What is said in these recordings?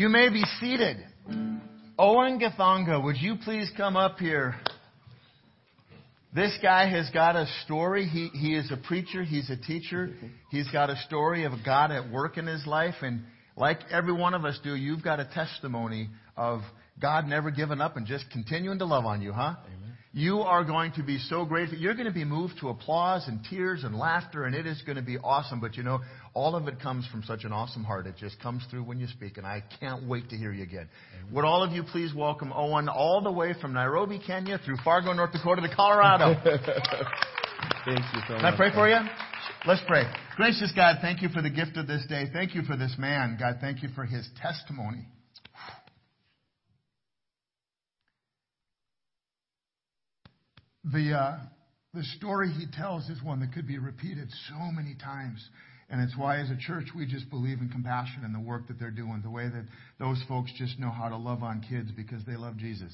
You may be seated. Owen Gathonga, would you please come up here? This guy has got a story. He, he is a preacher. He's a teacher. He's got a story of God at work in his life. And like every one of us do, you've got a testimony of God never giving up and just continuing to love on you, huh? Amen. You are going to be so grateful. You're going to be moved to applause and tears and laughter, and it is going to be awesome. But you know, all of it comes from such an awesome heart. It just comes through when you speak, and I can't wait to hear you again. Amen. Would all of you please welcome Owen all the way from Nairobi, Kenya, through Fargo, North Dakota to Colorado. Thank you so much. Can much. I pray for you? Let's pray. Gracious God, thank you for the gift of this day. Thank you for this man. God, thank you for his testimony. The, uh, the story he tells is one that could be repeated so many times. And it's why, as a church, we just believe in compassion and the work that they're doing, the way that those folks just know how to love on kids because they love Jesus.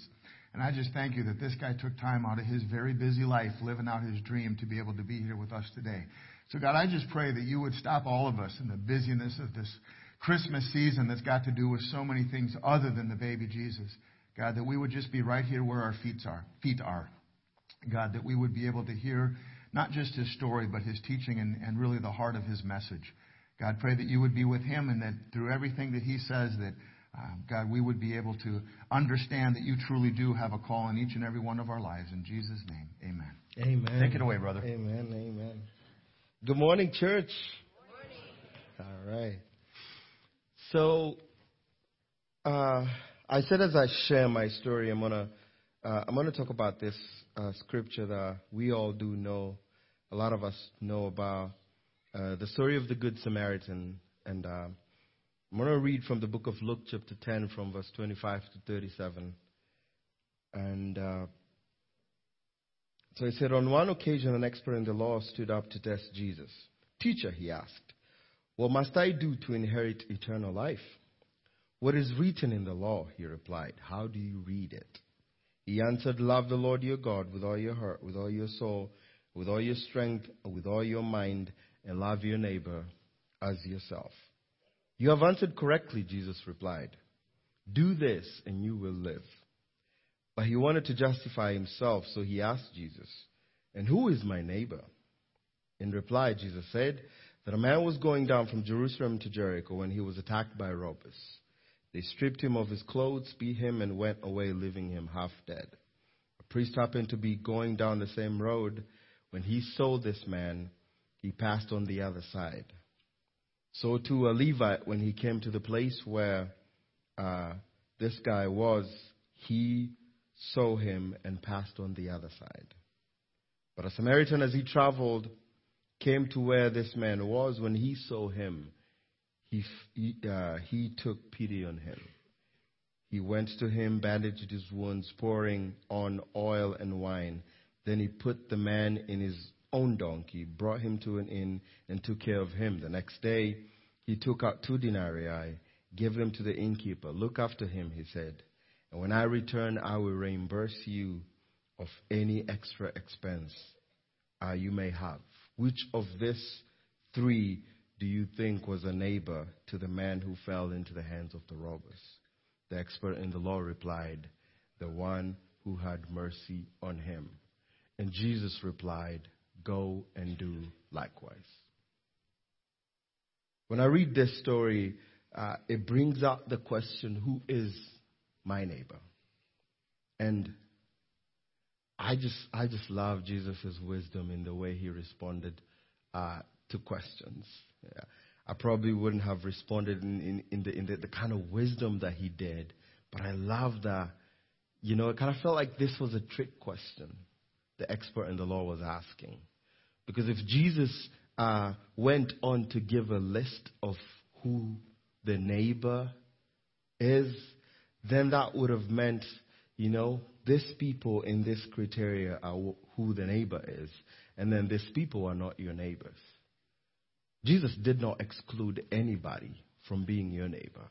And I just thank you that this guy took time out of his very busy life, living out his dream, to be able to be here with us today. So, God, I just pray that you would stop all of us in the busyness of this Christmas season that's got to do with so many things other than the baby Jesus. God, that we would just be right here where our feet are. Feet are. God, that we would be able to hear not just his story, but his teaching and, and really the heart of his message. God, pray that you would be with him and that through everything that he says, that uh, God, we would be able to understand that you truly do have a call in each and every one of our lives. In Jesus' name, amen. Amen. Take it away, brother. Amen. Amen. Good morning, church. Good morning. All right. So, uh, I said as I share my story, I'm gonna uh, I'm gonna talk about this uh, scripture that we all do know. A lot of us know about uh, the story of the Good Samaritan, and uh, I'm going to read from the book of Luke, chapter 10, from verse 25 to 37. And uh, so he said, On one occasion, an expert in the law stood up to test Jesus. Teacher, he asked, What must I do to inherit eternal life? What is written in the law? He replied. How do you read it? He answered, Love the Lord your God with all your heart, with all your soul, with all your strength, with all your mind, and love your neighbor as yourself. You have answered correctly, Jesus replied. Do this and you will live. But he wanted to justify himself, so he asked Jesus, And who is my neighbor? In reply, Jesus said that a man was going down from Jerusalem to Jericho when he was attacked by robbers. They stripped him of his clothes, beat him, and went away, leaving him half dead. A priest happened to be going down the same road. When he saw this man, he passed on the other side. So too a Levite, when he came to the place where uh, this guy was, he saw him and passed on the other side. But a Samaritan, as he traveled, came to where this man was. When he saw him, he, he, uh, he took pity on him. He went to him, bandaged his wounds, pouring on oil and wine. Then he put the man in his own donkey, brought him to an inn, and took care of him. The next day, he took out two denarii, gave them to the innkeeper. Look after him, he said, and when I return, I will reimburse you of any extra expense uh, you may have. Which of these three do you think was a neighbor to the man who fell into the hands of the robbers? The expert in the law replied, The one who had mercy on him. And Jesus replied, Go and do likewise. When I read this story, uh, it brings out the question who is my neighbor? And I just, I just love Jesus' wisdom in the way he responded uh, to questions. I probably wouldn't have responded in, in, in, the, in the, the kind of wisdom that he did, but I love that. You know, it kind of felt like this was a trick question the expert in the law was asking. Because if Jesus uh, went on to give a list of who the neighbor is, then that would have meant, you know, these people in this criteria are who the neighbor is, and then these people are not your neighbors. Jesus did not exclude anybody from being your neighbor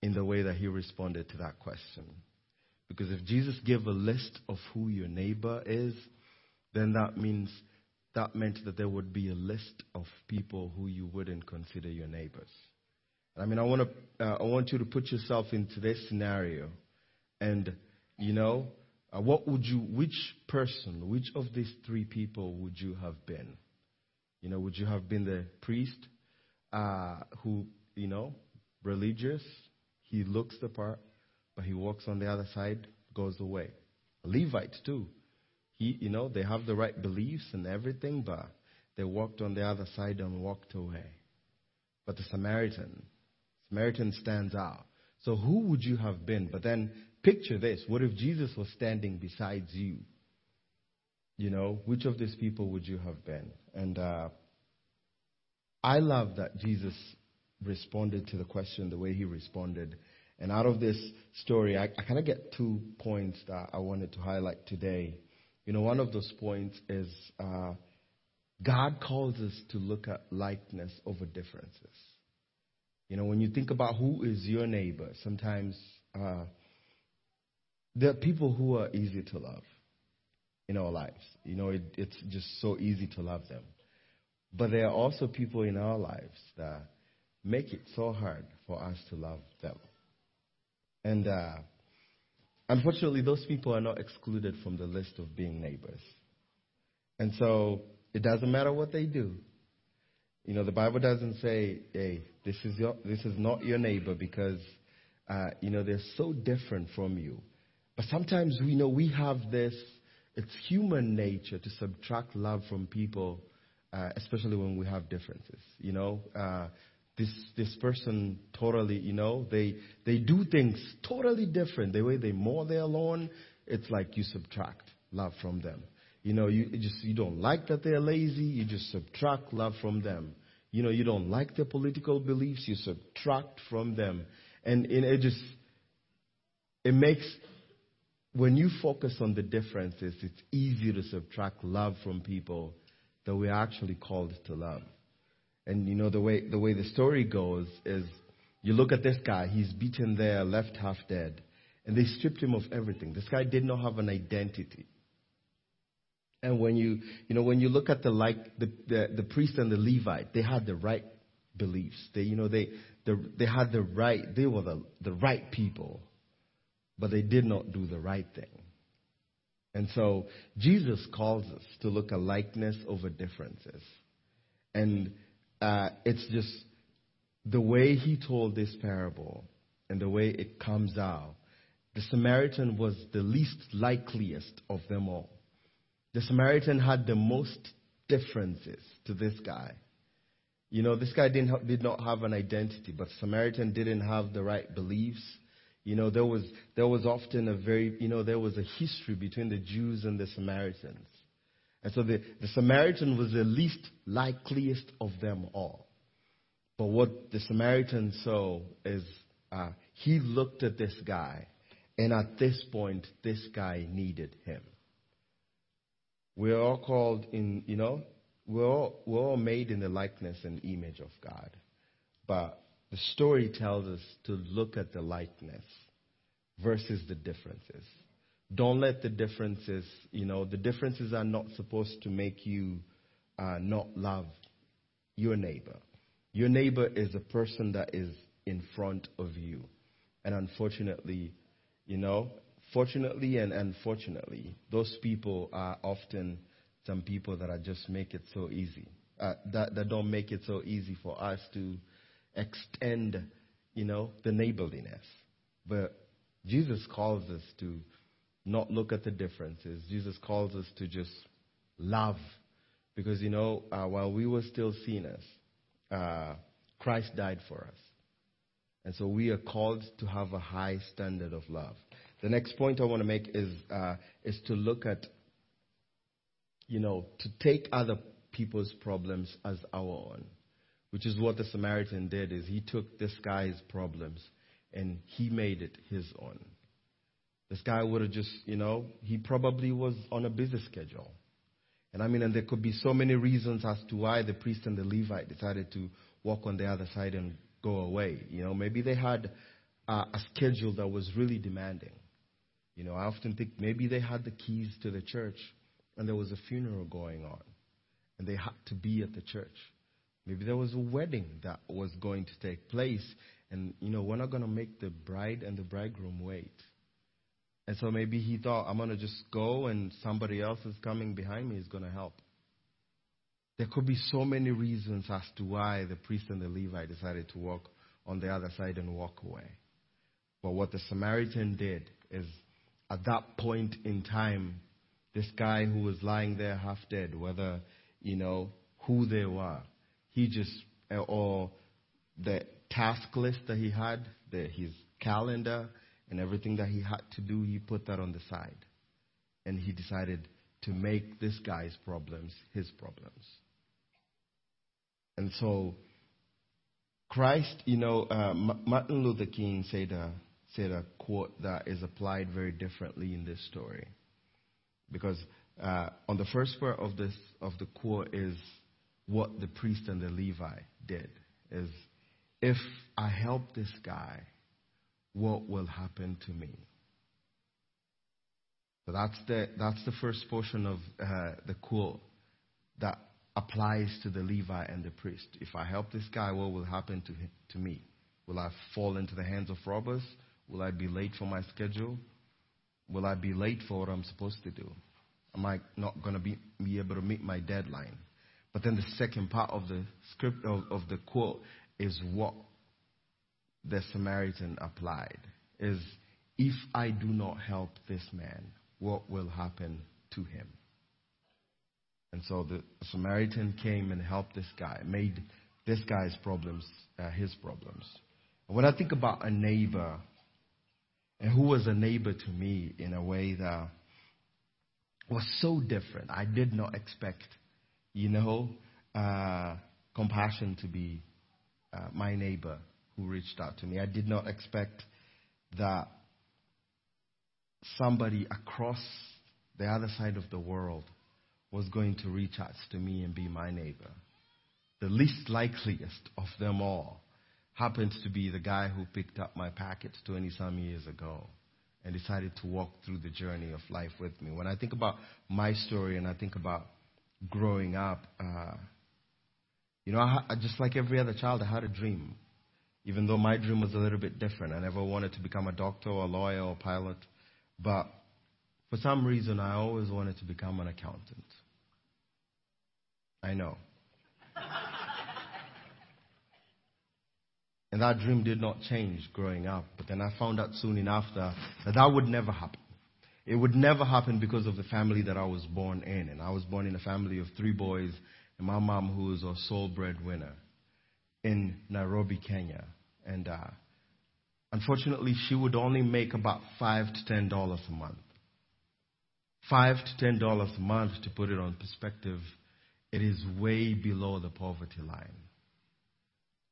in the way that he responded to that question. Because if Jesus gave a list of who your neighbor is, then that means that meant that there would be a list of people who you wouldn't consider your neighbors. I mean, I want to, uh, I want you to put yourself into this scenario, and you know, uh, what would you, which person, which of these three people would you have been? You know, would you have been the priest uh, who, you know, religious, he looks the part, but he walks on the other side, goes away. Levites too. He, you know, they have the right beliefs and everything, but they walked on the other side and walked away. But the Samaritan, Samaritan stands out. So who would you have been? But then picture this. What if Jesus was standing beside you? You know, which of these people would you have been? And uh, I love that Jesus responded to the question the way he responded. And out of this story, I, I kind of get two points that I wanted to highlight today. You know, one of those points is uh, God calls us to look at likeness over differences. You know, when you think about who is your neighbor, sometimes uh, there are people who are easy to love in our lives. You know, it, it's just so easy to love them. But there are also people in our lives that make it so hard for us to love them. And uh, unfortunately, those people are not excluded from the list of being neighbors. And so it doesn't matter what they do. You know, the Bible doesn't say, hey, this is, your, this is not your neighbor because, uh, you know, they're so different from you. But sometimes we know we have this, it's human nature to subtract love from people, uh, especially when we have differences. You know, uh, this this person totally, you know, they they do things totally different. The way they mow their lawn, it's like you subtract love from them. You know, you just you don't like that they're lazy, you just subtract love from them. You know, you don't like their political beliefs, you subtract from them. And, and it just it makes when you focus on the differences, it's easy to subtract love from people that we're actually called to love. And you know the way the way the story goes is you look at this guy, he's beaten there, left half dead, and they stripped him of everything. This guy did not have an identity. And when you you know when you look at the like the the, the priest and the Levite, they had the right beliefs. They you know they the, they had the right they were the the right people, but they did not do the right thing. And so Jesus calls us to look at likeness over differences. And uh, it's just the way he told this parable and the way it comes out. The Samaritan was the least likeliest of them all. The Samaritan had the most differences to this guy. You know, this guy didn't, did not have an identity, but Samaritan didn't have the right beliefs. You know, there was, there was often a very, you know, there was a history between the Jews and the Samaritans. And so the, the Samaritan was the least likeliest of them all. But what the Samaritan saw is uh, he looked at this guy, and at this point, this guy needed him. We're all called in, you know, we're all, we're all made in the likeness and image of God. But the story tells us to look at the likeness versus the differences. Don't let the differences, you know, the differences are not supposed to make you uh, not love your neighbor. Your neighbor is a person that is in front of you. And unfortunately, you know, fortunately and unfortunately, those people are often some people that are just make it so easy. Uh, that, that don't make it so easy for us to extend, you know, the neighborliness. But Jesus calls us to not look at the differences. Jesus calls us to just love. Because, you know, uh, while we were still sinners, uh, Christ died for us. And so we are called to have a high standard of love. The next point I want to make is, uh, is to look at, you know, to take other people's problems as our own, which is what the Samaritan did, is he took this guy's problems and he made it his own. This guy would have just, you know, he probably was on a busy schedule. And I mean, and there could be so many reasons as to why the priest and the Levite decided to walk on the other side and go away. You know, maybe they had uh, a schedule that was really demanding. You know, I often think maybe they had the keys to the church and there was a funeral going on and they had to be at the church. Maybe there was a wedding that was going to take place, and you know, we're not going to make the bride and the bridegroom wait. And so maybe he thought, I'm going to just go, and somebody else is coming behind me is going to help. There could be so many reasons as to why the priest and the Levite decided to walk on the other side and walk away. But what the Samaritan did is, at that point in time, this guy who was lying there half dead, whether, you know, who they were, he just, or the task list that he had, the, his calendar, and everything that he had to do, he put that on the side. And he decided to make this guy's problems his problems. And so, Christ, you know, uh, Martin Luther King said a, said a quote that is applied very differently in this story. Because uh, on the first part of this of the quote is what the priest and the Levi did is if I help this guy, what will happen to me? So that's the that's the first portion of uh, the quote that applies to the Levi and the priest. If I help this guy, what will happen to him, to me? Will I fall into the hands of robbers? Will I be late for my schedule? Will I be late for what I'm supposed to do? Am I not going to be, be able to meet my deadline? But then the second part of the script of, of the quote is what the Samaritan applied is if I do not help this man, what will happen to him? And so the Samaritan came and helped this guy, made this guy's problems uh, his problems. And when I think about a neighbor, and who was a neighbor to me in a way that was so different, I did not expect, you know, uh, compassion to be uh, my neighbor who reached out to me. I did not expect that somebody across the other side of the world was going to reach out to me and be my neighbor. The least likeliest of them all happens to be the guy who picked up my package 20 some years ago and decided to walk through the journey of life with me. When I think about my story and I think about growing up, uh, you know, I, just like every other child, I had a dream. Even though my dream was a little bit different. I never wanted to become a doctor or a lawyer or a pilot. But for some reason, I always wanted to become an accountant. I know. and that dream did not change growing up. But then I found out soon enough that that, that would never happen. It would never happen because of the family that I was born in. And I was born in a family of three boys and my mom, who was a sole breadwinner in Nairobi, Kenya. And uh, unfortunately, she would only make about five to ten dollars a month. Five to ten dollars a month, to put it on perspective, it is way below the poverty line.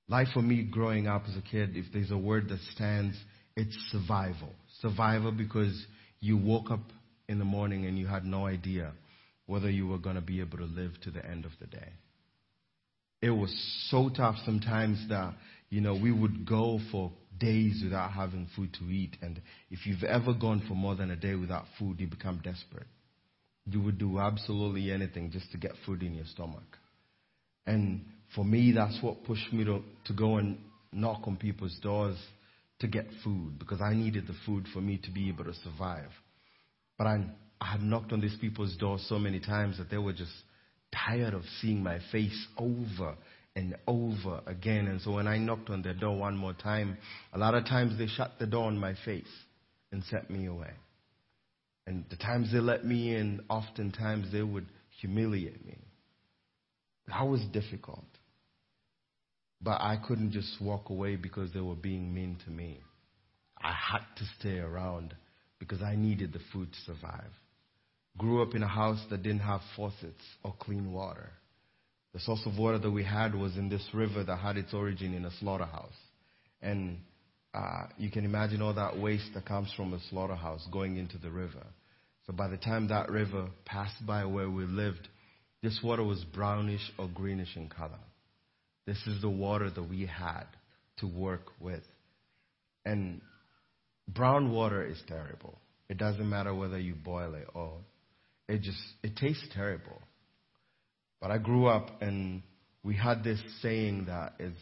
Life for me growing up as a kid, if there's a word that stands, it's survival. Survival because you woke up in the morning and you had no idea whether you were going to be able to live to the end of the day. It was so tough sometimes that, you know, we would go for days without having food to eat. And if you've ever gone for more than a day without food, you become desperate. You would do absolutely anything just to get food in your stomach. And for me, that's what pushed me to, to go and knock on people's doors to get food because I needed the food for me to be able to survive. But I I had knocked on these people's doors so many times that they were just tired of seeing my face over and over again. And so when I knocked on their door one more time, a lot of times they shut the door on my face and sent me away. And the times they let me in, oftentimes they would humiliate me. That was difficult. But I couldn't just walk away because they were being mean to me. I had to stay around because I needed the food to survive grew up in a house that didn't have faucets or clean water. The source of water that we had was in this river that had its origin in a slaughterhouse. And uh, you can imagine all that waste that comes from a slaughterhouse going into the river. So by the time that river passed by where we lived, this water was brownish or greenish in color. This is the water that we had to work with. And brown water is terrible. It doesn't matter whether you boil it or it just it tastes terrible. But I grew up and we had this saying that is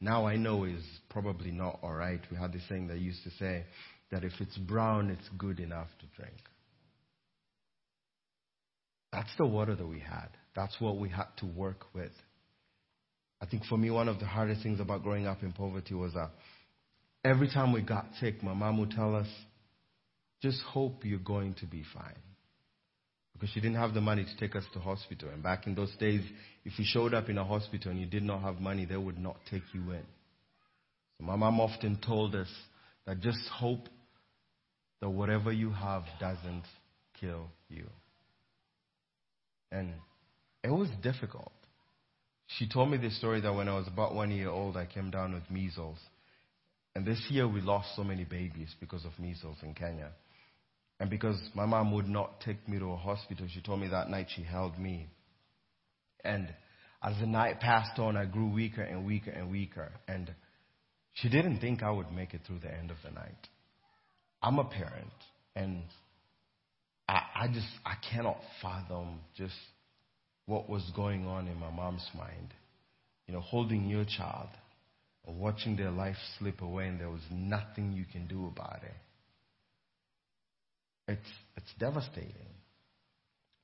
now I know is probably not all right. We had this saying that used to say that if it's brown, it's good enough to drink. That's the water that we had. That's what we had to work with. I think for me, one of the hardest things about growing up in poverty was that every time we got sick, my mom would tell us, just hope you're going to be fine. Because she didn't have the money to take us to hospital. And back in those days, if you showed up in a hospital and you did not have money, they would not take you in. So my mom often told us that just hope that whatever you have doesn't kill you. And it was difficult. She told me this story that when I was about one year old, I came down with measles. And this year we lost so many babies because of measles in Kenya. And because my mom would not take me to a hospital, she told me that night she held me. And as the night passed on, I grew weaker and weaker and weaker. And she didn't think I would make it through the end of the night. I'm a parent, and I, I just I cannot fathom just what was going on in my mom's mind. You know, holding your child watching their life slip away, and there was nothing you can do about it. It's it's devastating.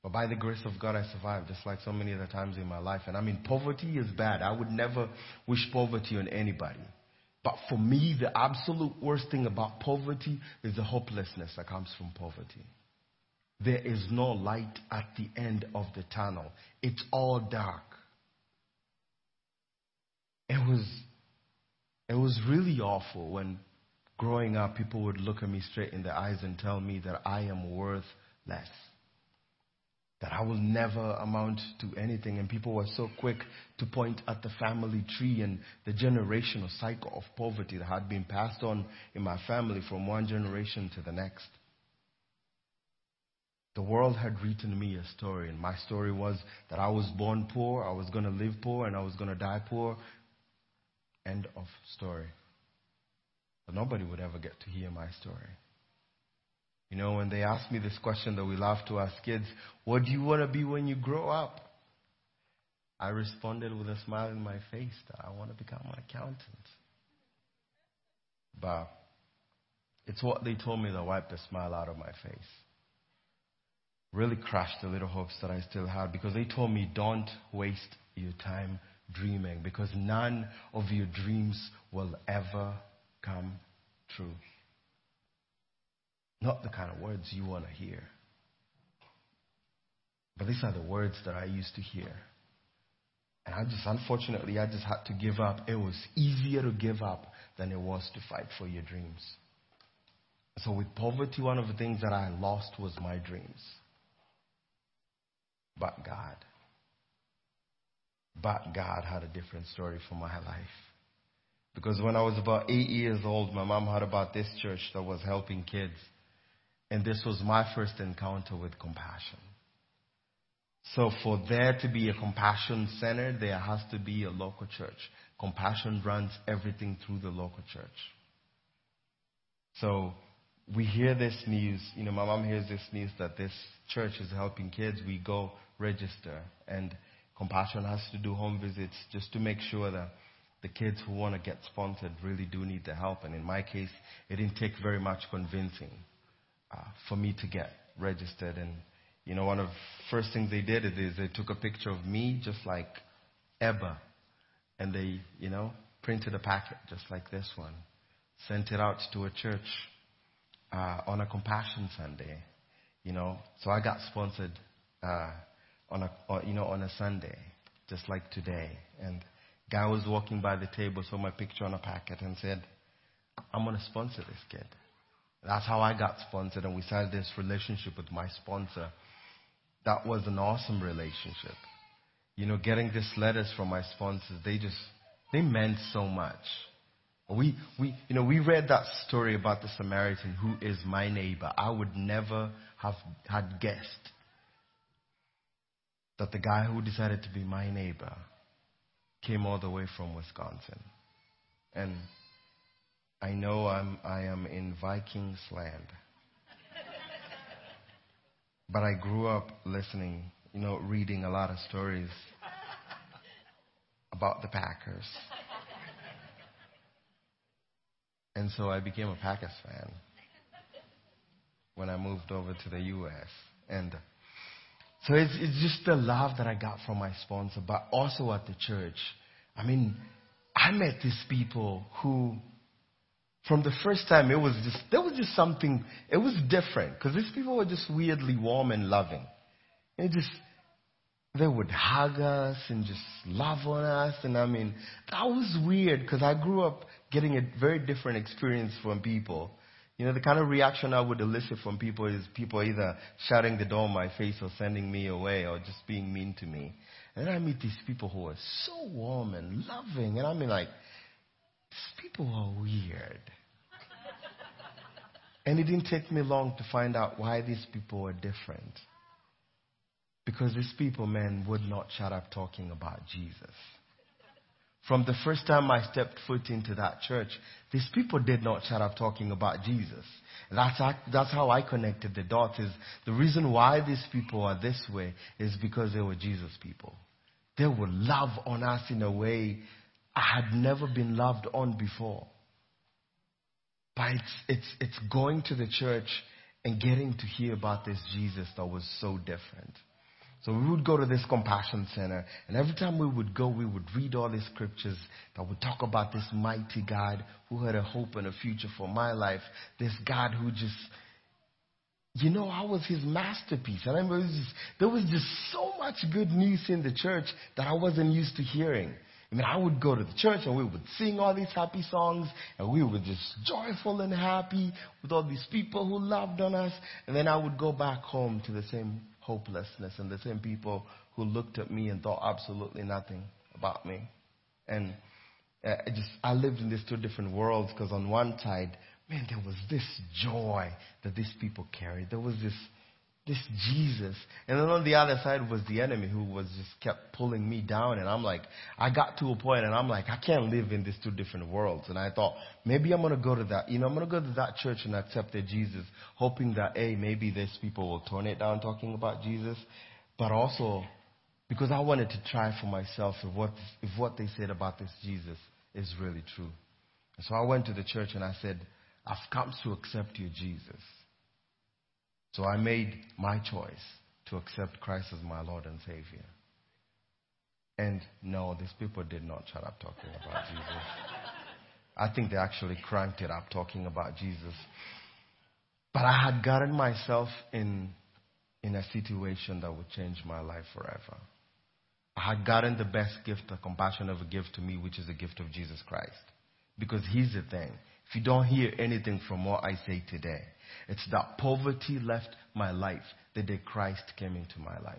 But by the grace of God, I survived, just like so many other times in my life. And I mean, poverty is bad. I would never wish poverty on anybody. But for me, the absolute worst thing about poverty is the hopelessness that comes from poverty. There is no light at the end of the tunnel. It's all dark. It was, it was really awful when growing up people would look at me straight in the eyes and tell me that I am worth less. That I will never amount to anything. And people were so quick to point at the family tree and the generational cycle of poverty that had been passed on in my family from one generation to the next. The world had written me a story, and my story was that I was born poor, I was going to live poor, and I was going to die poor. End of story. But nobody would ever get to hear my story. You know, when they ask me this question that we love to ask kids, what do you want to be when you grow up? I responded with a smile in my face that I want to become an accountant. But it's what they told me that wiped the smile out of my face really crushed the little hopes that I still had because they told me, don't waste your time dreaming because none of your dreams will ever come true. Not the kind of words you want to hear. But these are the words that I used to hear. And I just, unfortunately, I just had to give up. It was easier to give up than it was to fight for your dreams. So with poverty, one of the things that I lost was my dreams but God. But God had a different story for my life. Because when I was about eight years old, my mom heard about this church that was helping kids. And this was my first encounter with compassion. So for there to be a compassion center, there has to be a local church. Compassion runs everything through the local church. So we hear this news, you know, my mom hears this news that this church is helping kids. We go register. And Compassion has to do home visits just to make sure that the kids who want to get sponsored really do need the help. And in my case, it didn't take very much convincing uh, for me to get registered. And, you know, one of the first things they did is they took a picture of me just like Ebba. And they, you know, printed a packet just like this one, sent it out to a church uh, on a Compassion Sunday. You know, so I got sponsored uh, on a, you know, on a Sunday, just like today. And guy was walking by the table, saw my picture on a packet and said, I'm going to sponsor this kid. That's how I got sponsored and we started this relationship with my sponsor. That was an awesome relationship. You know, getting these letters from my sponsors, they just, they meant so much. We, we, you know, we read that story about the Samaritan who is my neighbor. I would never have had guessed that the guy who decided to be my neighbor came all the way from Wisconsin. And I know I'm, I am in Vikings land. but I grew up listening, you know, reading a lot of stories about the Packers. and so I became a Packers fan when I moved over to the U.S. And so it's, it's just the love that I got from my sponsor, but also at the church. I mean, I met these people who, from the first time, it was just, there was just something, it was different because these people were just weirdly warm and loving. It just, they would hug us and just love on us. And I mean, that was weird because I grew up getting a very different experience from people. You know, the kind of reaction I would elicit from people is people either shutting the door in my face or sending me away or just being mean to me. And then I meet these people who are so warm and loving. And I mean, like, these people are weird. and it didn't take me long to find out why these people are different. Because these people, man, would not shut up talking about Jesus. From the first time I stepped foot into that church, these people did not shut up talking about Jesus. That's, that's how I connected the dots is the reason why these people are this way is because they were Jesus people. They would love on us in a way I had never been loved on before. But it's, it's, it's going to the church and getting to hear about this Jesus that was so different. So we would go to this compassion center, and every time we would go, we would read all these scriptures that would talk about this mighty God who had a hope and a future for my life. This God who just, you know, I was his masterpiece. And I remember just, there was just so much good news in the church that I wasn't used to hearing. I mean, I would go to the church and we would sing all these happy songs and we were just joyful and happy with all these people who loved on us. And then I would go back home to the same hopelessness and the same people who looked at me and thought absolutely nothing about me. And uh, I just, I lived in these two different worlds because on one side, man, there was this joy that these people carried. There was this, this Jesus. And then on the other side was the enemy who was just kept pulling me down. And I'm like, I got to a point and I'm like, I can't live in these two different worlds. And I thought, maybe I'm going to go to that, you know, I'm going to go to that church and accept the Jesus, hoping that, A, maybe these people will tone it down talking about Jesus. But also, because I wanted to try for myself if what, if what they said about this Jesus is really true. And so I went to the church and I said, I've come to accept you, Jesus. So I made my choice to accept Christ as my Lord and Savior. And no, these people did not shut up talking about Jesus. I think they actually cranked it up talking about Jesus. But I had gotten myself in, in a situation that would change my life forever. I had gotten the best gift the compassion ever give to me, which is the gift of Jesus Christ. Because here's the thing. If you don't hear anything from what I say today, it's that poverty left my life the day Christ came into my life.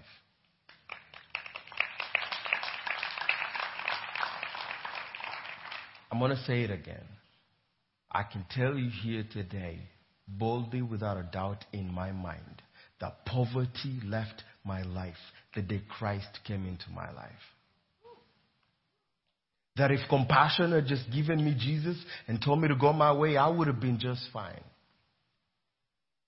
I'm going to say it again. I can tell you here today, boldly without a doubt in my mind, that poverty left my life the day Christ came into my life. That if compassion had just given me Jesus and told me to go my way, I would have been just fine.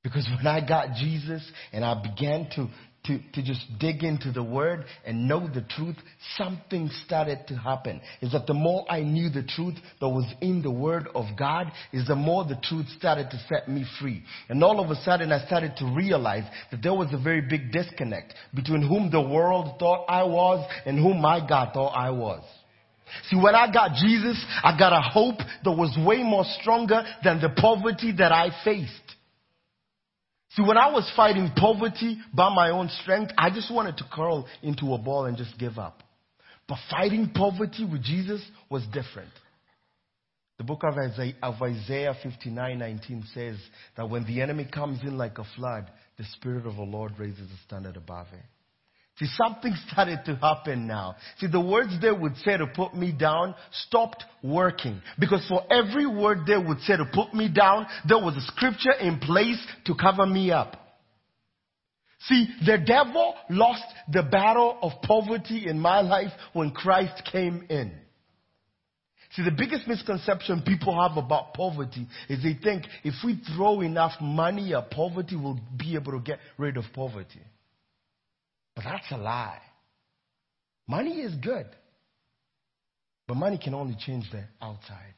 Because when I got Jesus and I began to, to, to just dig into the Word and know the truth, something started to happen. Is that the more I knew the truth that was in the Word of God, is the more the truth started to set me free. And all of a sudden I started to realize that there was a very big disconnect between whom the world thought I was and whom my God thought I was. See, when I got Jesus, I got a hope that was way more stronger than the poverty that I faced. See, when I was fighting poverty by my own strength, I just wanted to curl into a ball and just give up. But fighting poverty with Jesus was different. The book of Isaiah, of Isaiah 59:19 says that when the enemy comes in like a flood, the Spirit of the Lord raises a standard above it. See, something started to happen now. See, the words they would say to put me down stopped working. Because for every word they would say to put me down, there was a scripture in place to cover me up. See, the devil lost the battle of poverty in my life when Christ came in. See, the biggest misconception people have about poverty is they think if we throw enough money at poverty, we'll be able to get rid of poverty. But that's a lie. Money is good. But money can only change the outside.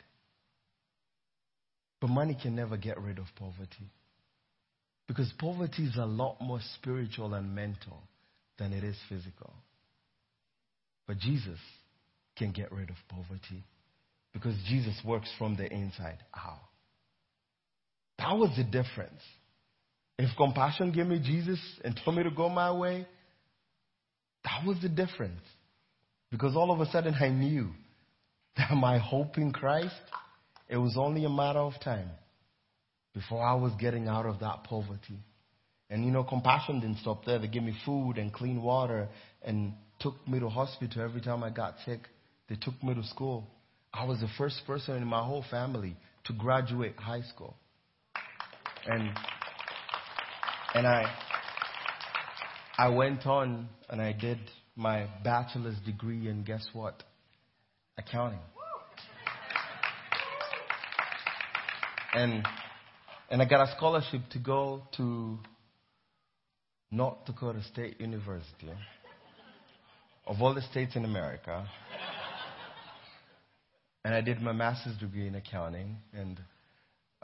But money can never get rid of poverty. Because poverty is a lot more spiritual and mental than it is physical. But Jesus can get rid of poverty because Jesus works from the inside out. That was the difference. If compassion gave me Jesus and told me to go my way, that was the difference. Because all of a sudden I knew that my hope in Christ, it was only a matter of time before I was getting out of that poverty. And you know, compassion didn't stop there. They gave me food and clean water and took me to hospital every time I got sick. They took me to school. I was the first person in my whole family to graduate high school. And and I I went on and I did my bachelor's degree in guess what? Accounting. And and I got a scholarship to go to North Dakota State University, of all the states in America. And I did my master's degree in accounting, and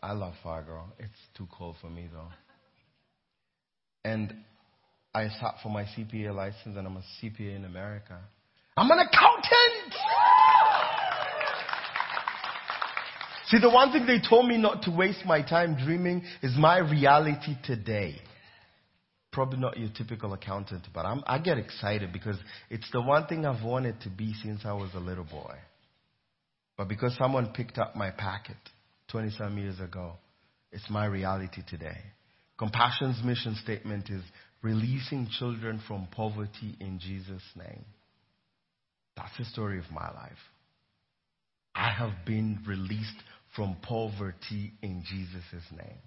I love Fargo. It's too cold for me, though. And I sat for my CPA license, and I'm a CPA in America. I'm an accountant! See, the one thing they told me not to waste my time dreaming is my reality today. Probably not your typical accountant, but I'm, I get excited because it's the one thing I've wanted to be since I was a little boy. But because someone picked up my packet 20 some years ago, it's my reality today. Compassion's mission statement is releasing children from poverty in Jesus' name. That's the story of my life. I have been released from poverty in Jesus' name.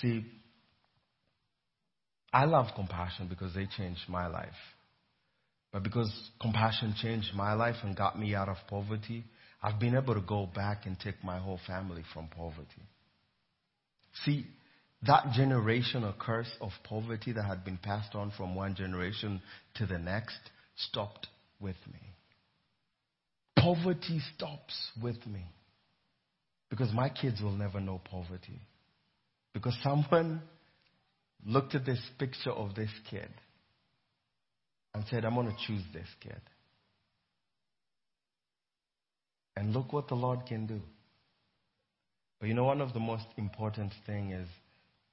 See, I love compassion because they changed my life. But because compassion changed my life and got me out of poverty, I've been able to go back and take my whole family from poverty. See, that generational curse of poverty that had been passed on from one generation to the next stopped with me. Poverty stops with me. Because my kids will never know poverty. Because someone looked at this picture of this kid and said, I'm going to choose this kid. And look what the Lord can do. But you know, one of the most important thing is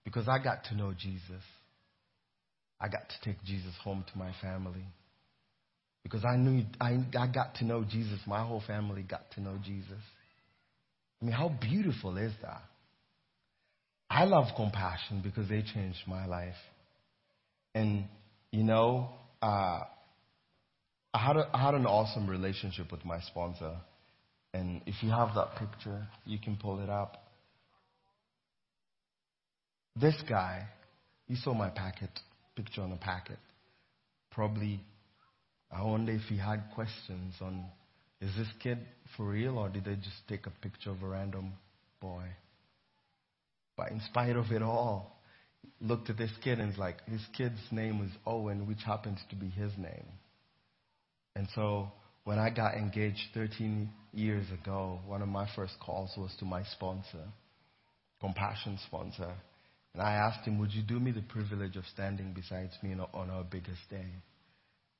because I got to know Jesus, I got to take Jesus home to my family. Because I knew I, I got to know Jesus, my whole family got to know Jesus. I mean, how beautiful is that? I love compassion because they changed my life. And, you know, uh, I, had a, I had an awesome relationship with my sponsor. And if you have that picture, you can pull it up. This guy, he saw my packet, picture on the packet. Probably, I wonder if he had questions on is this kid for real or did they just take a picture of a random boy? But in spite of it all, looked at this kid and was like, his kid's name was Owen, which happens to be his name. And so when I got engaged 13 years ago, one of my first calls was to my sponsor, Compassion sponsor. And I asked him, Would you do me the privilege of standing beside me on our biggest day?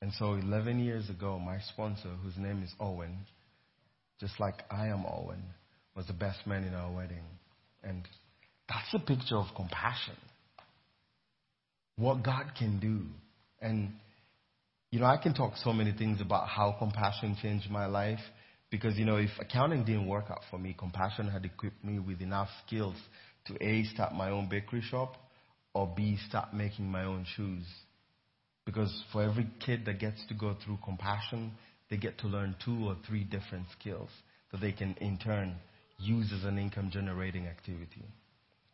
And so 11 years ago, my sponsor, whose name is Owen, just like I am Owen, was the best man in our wedding. And that's a picture of compassion. What God can do. And, you know, I can talk so many things about how compassion changed my life. Because, you know, if accounting didn't work out for me, compassion had equipped me with enough skills to A, start my own bakery shop, or B, start making my own shoes. Because for every kid that gets to go through compassion, they get to learn two or three different skills that they can in turn use as an income generating activity.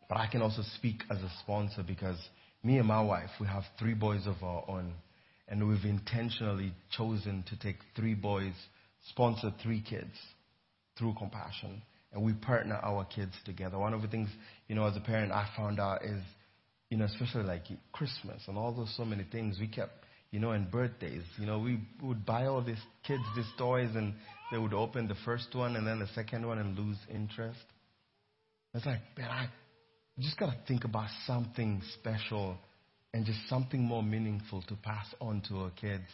But I can also speak as a sponsor because me and my wife, we have three boys of our own. And we've intentionally chosen to take three boys, sponsor three kids through compassion. And we partner our kids together. One of the things, you know, as a parent, I found out is you know, especially like Christmas and all those so many things, we kept, you know, and birthdays. You know, we would buy all these kids these toys and they would open the first one and then the second one and lose interest. It's like, man, I just got to think about something special and just something more meaningful to pass on to our kids.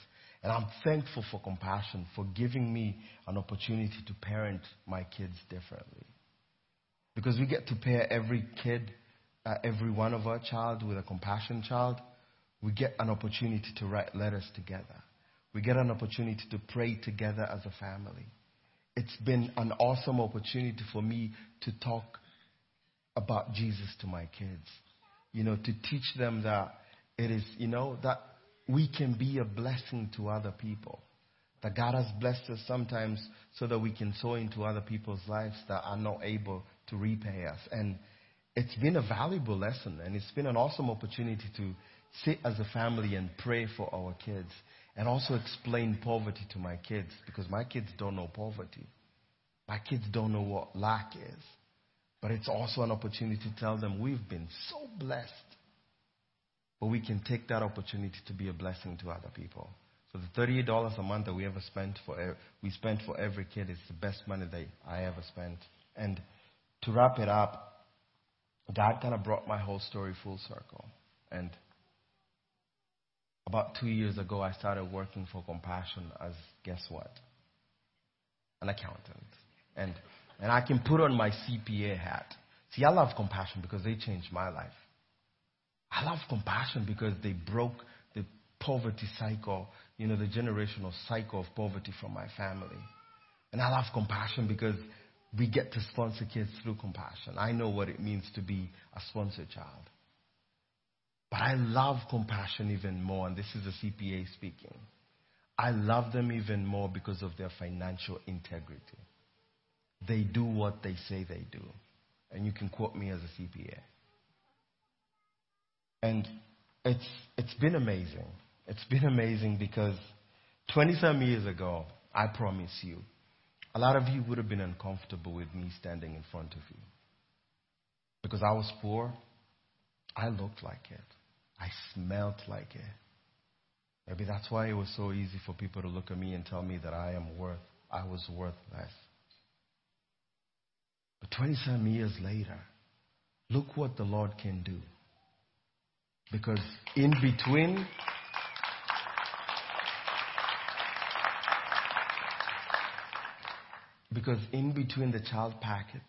And I'm thankful for compassion, for giving me an opportunity to parent my kids differently. Because we get to pair every kid, uh, every one of our child with a compassion child. We get an opportunity to write letters together. We get an opportunity to pray together as a family. It's been an awesome opportunity for me to talk about Jesus to my kids. You know, to teach them that it is, you know, that we can be a blessing to other people. That God has blessed us sometimes so that we can sow into other people's lives that are not able to repay us. And it's been a valuable lesson and it's been an awesome opportunity to sit as a family and pray for our kids and also explain poverty to my kids because my kids don't know poverty. My kids don't know what lack is. But it's also an opportunity to tell them we've been so blessed. But we can take that opportunity to be a blessing to other people. So the $38 a month that we ever spent for we spent for every kid is the best money that I ever spent. And to wrap it up, God kind of brought my whole story full circle. And about two years ago, I started working for Compassion as, guess what? An accountant. And, and I can put on my CPA hat. See, I love Compassion because they changed my life. I love Compassion because they broke the poverty cycle, you know, the generational cycle of poverty from my family. And I love Compassion because we get to sponsor kids through Compassion. I know what it means to be a sponsored child. But I love compassion even more, and this is a CPA speaking. I love them even more because of their financial integrity. They do what they say they do. And you can quote me as a CPA. And it's, it's been amazing. It's been amazing because 20 some years ago, I promise you, a lot of you would have been uncomfortable with me standing in front of you. Because I was poor, I looked like it. I smelled like it. Maybe that's why it was so easy for people to look at me and tell me that I am worth, I was worth less. But 27 years later, look what the Lord can do. Because in between, because in between the child packet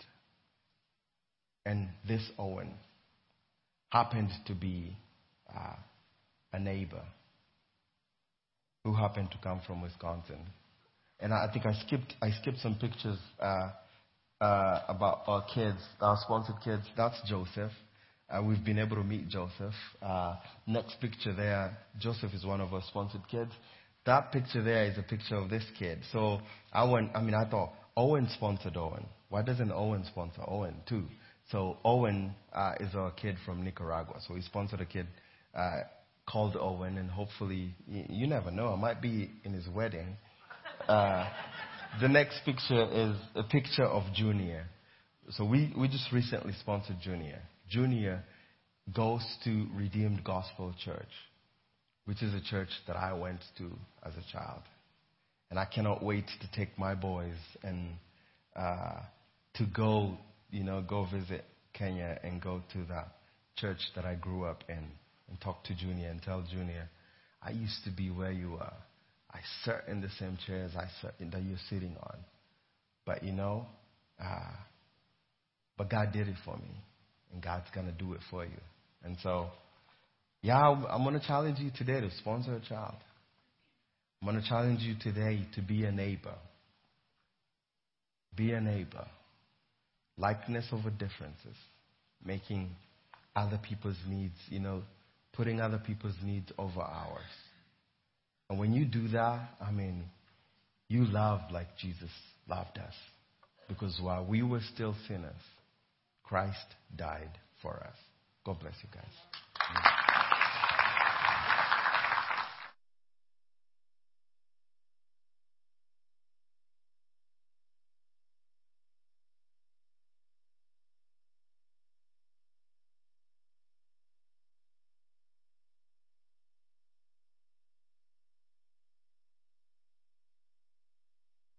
and this Owen happened to be uh, a neighbor who happened to come from Wisconsin. And I think I skipped, I skipped some pictures uh, uh, about our kids, our sponsored kids. That's Joseph. Uh, we've been able to meet Joseph. Uh, next picture there, Joseph is one of our sponsored kids. That picture there is a picture of this kid. So I went, I mean, I thought, Owen sponsored Owen. Why doesn't Owen sponsor Owen too? So Owen uh, is our kid from Nicaragua. So he sponsored a kid uh, called Owen, and hopefully, you, never know, I might be in his wedding. Uh, the next picture is a picture of Junior. So we, we just recently sponsored Junior. Junior goes to Redeemed Gospel Church, which is a church that I went to as a child. And I cannot wait to take my boys and uh, to go, you know, go visit Kenya and go to that church that I grew up in and talk to Junior and tell Junior, I used to be where you are. I sat in the same chairs I sat in that you're sitting on. But you know, uh, but God did it for me. And God's going to do it for you. And so, yeah, I'm going to challenge you today to sponsor a child. I'm going to challenge you today to be a neighbor. Be a neighbor. Likeness over differences. Making other people's needs, you know, putting other people's needs over ours. And when you do that, I mean, you love like Jesus loved us. Because while we were still sinners, Christ died for us. God bless you guys.